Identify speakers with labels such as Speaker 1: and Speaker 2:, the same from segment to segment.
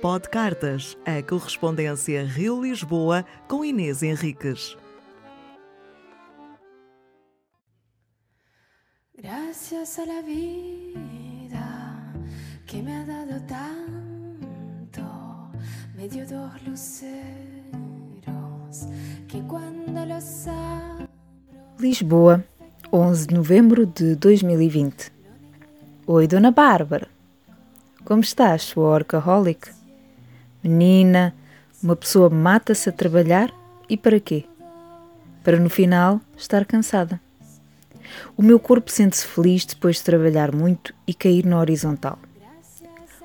Speaker 1: Pod Cartas, a correspondência Rio-Lisboa com Inês Henriques.
Speaker 2: Gracias a la vida que me ha dado tanto, me dio dos luceros que cuando los abro...
Speaker 3: Lisboa, 11 de novembro de 2020. Oi, Dona Bárbara. Como estás, sua orcaholic? Menina, uma pessoa mata-se a trabalhar e para quê? Para no final estar cansada. O meu corpo sente-se feliz depois de trabalhar muito e cair na horizontal.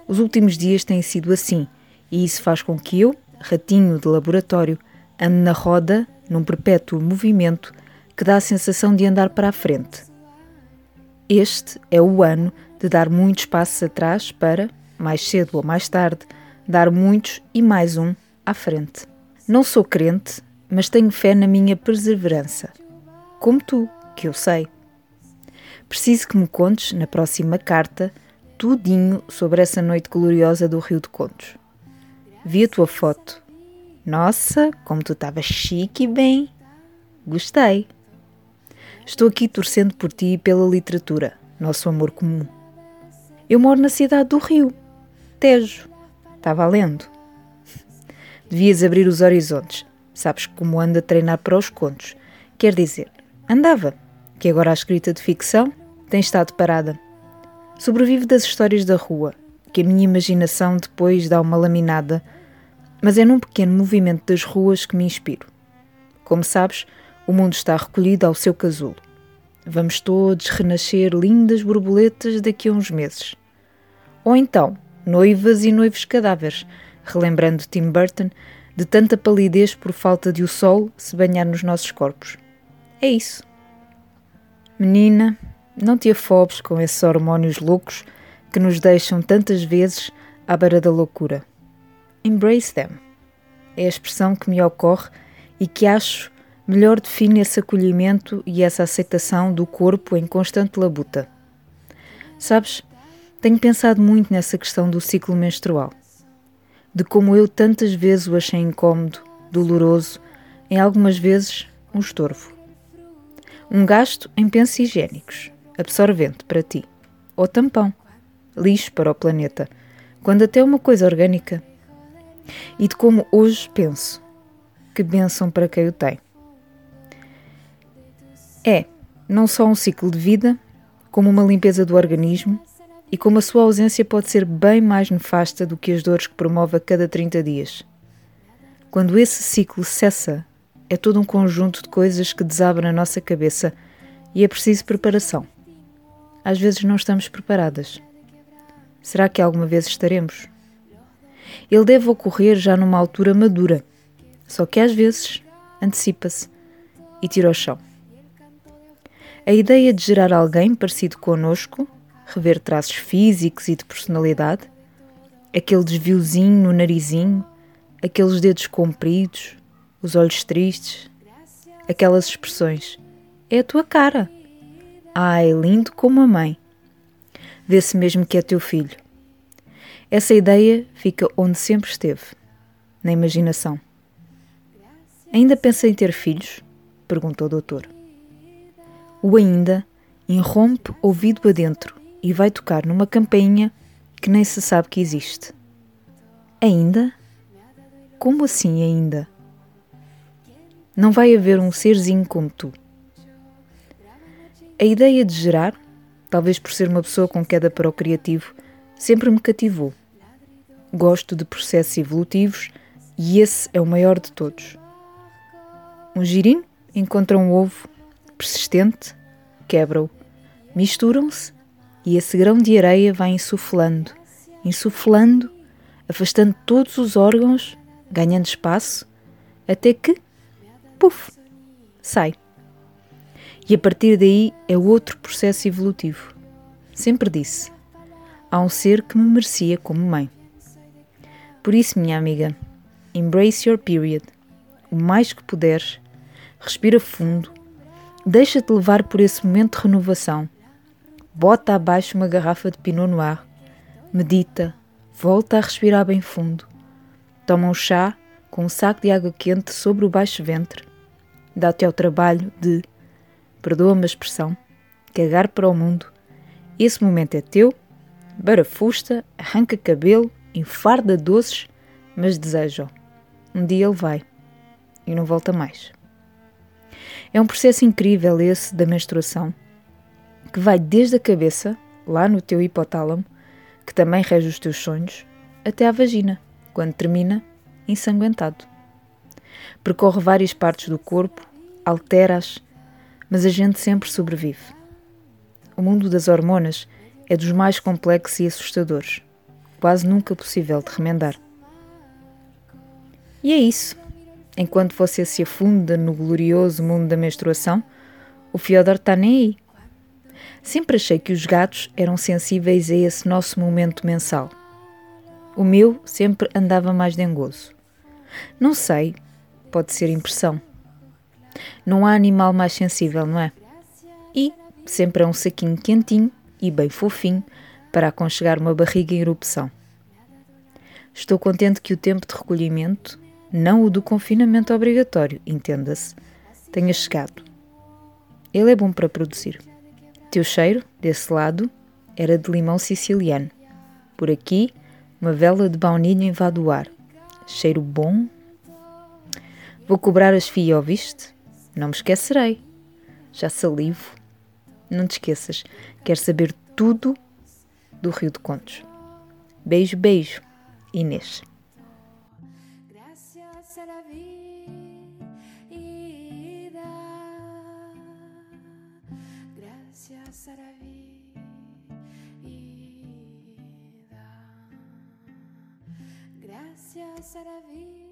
Speaker 3: Os últimos dias têm sido assim, e isso faz com que eu, ratinho de laboratório, ande na roda num perpétuo movimento que dá a sensação de andar para a frente. Este é o ano de dar muitos passos atrás para, mais cedo ou mais tarde, dar muitos e mais um à frente. Não sou crente, mas tenho fé na minha perseverança. Como tu, que eu sei. Preciso que me contes, na próxima carta, tudinho sobre essa noite gloriosa do Rio de Contos. Vi a tua foto. Nossa, como tu estavas chique e bem. Gostei. Estou aqui torcendo por ti e pela literatura, nosso amor comum. Eu moro na cidade do Rio, Tejo. Está valendo. Devias abrir os horizontes. Sabes como anda a treinar para os contos. Quer dizer, andava, que agora a escrita de ficção tem estado parada. Sobrevive das histórias da rua, que a minha imaginação depois dá uma laminada, mas é num pequeno movimento das ruas que me inspiro. Como sabes, o mundo está recolhido ao seu casulo. Vamos todos renascer lindas borboletas daqui a uns meses. Ou então, noivas e noivos cadáveres, relembrando Tim Burton de tanta palidez por falta de o sol se banhar nos nossos corpos. É isso. Menina, não te afobes com esses hormónios loucos que nos deixam tantas vezes à beira da loucura. Embrace them. É a expressão que me ocorre e que acho melhor define esse acolhimento e essa aceitação do corpo em constante labuta. Sabes, tenho pensado muito nessa questão do ciclo menstrual, de como eu tantas vezes o achei incômodo, doloroso, em algumas vezes um estorvo. Um gasto em pensos higiênicos, absorvente para ti, ou tampão, lixo para o planeta, quando até uma coisa orgânica. E de como hoje penso, que benção para quem o tem. É não só um ciclo de vida, como uma limpeza do organismo e como a sua ausência pode ser bem mais nefasta do que as dores que promove a cada 30 dias. Quando esse ciclo cessa, é todo um conjunto de coisas que desaba na nossa cabeça e é preciso preparação. Às vezes não estamos preparadas. Será que alguma vez estaremos? Ele deve ocorrer já numa altura madura, só que às vezes antecipa-se e tira o chão. A ideia de gerar alguém parecido connosco, rever traços físicos e de personalidade, aquele desviozinho no narizinho, aqueles dedos compridos, os olhos tristes, aquelas expressões. É a tua cara. Ai, lindo como a mãe. Vê-se mesmo que é teu filho. Essa ideia fica onde sempre esteve, na imaginação. Ainda pensa em ter filhos? perguntou o doutor. O ainda irrompe ouvido adentro e vai tocar numa campainha que nem se sabe que existe. Ainda? Como assim ainda? Não vai haver um serzinho como tu. A ideia de gerar, talvez por ser uma pessoa com queda para o criativo, sempre me cativou. Gosto de processos evolutivos e esse é o maior de todos. Um girino encontra um ovo persistente, quebra-o. Misturam-se e esse grão de areia vai insuflando, insuflando, afastando todos os órgãos, ganhando espaço, até que, puf, sai. E a partir daí é outro processo evolutivo. Sempre disse: há um ser que me merecia como mãe. Por isso, minha amiga, embrace your period, o mais que puderes, respira fundo, Deixa-te levar por esse momento de renovação. Bota abaixo uma garrafa de Pinot Noir. Medita, Volta a respirar bem fundo. Toma um chá com um saco de água quente sobre o baixo ventre. Dá-te ao trabalho de, perdoa-me a expressão, cagar para o mundo. Esse momento é teu, barafusta, arranca cabelo, enfarda doces, mas deseja-o. Um dia ele vai e não volta mais. É um processo incrível esse da menstruação, que vai desde a cabeça, lá no teu hipotálamo, que também rege os teus sonhos, até à vagina, quando termina ensanguentado. Percorre várias partes do corpo, altera-as, mas a gente sempre sobrevive. O mundo das hormonas é dos mais complexos e assustadores, quase nunca possível de remendar. E é isso. Enquanto você se afunda no glorioso mundo da menstruação, o Fyodor está nem aí. Sempre achei que os gatos eram sensíveis a esse nosso momento mensal. O meu sempre andava mais dengoso. Não sei, pode ser impressão. Não há animal mais sensível, não é? E sempre é um saquinho quentinho e bem fofinho para aconchegar uma barriga em erupção. Estou contente que o tempo de recolhimento, não o do confinamento obrigatório, entenda-se, tenha chegado. Ele é bom para produzir. Teu cheiro, desse lado, era de limão siciliano. Por aqui, uma vela de baunilha invade o ar. Cheiro bom. Vou cobrar as FIA, ouviste? Não me esquecerei. Já salivo. Não te esqueças, quero saber tudo do Rio de Contos. Beijo, beijo, Inês.
Speaker 2: Gracias a la vida. Gracias a la vida.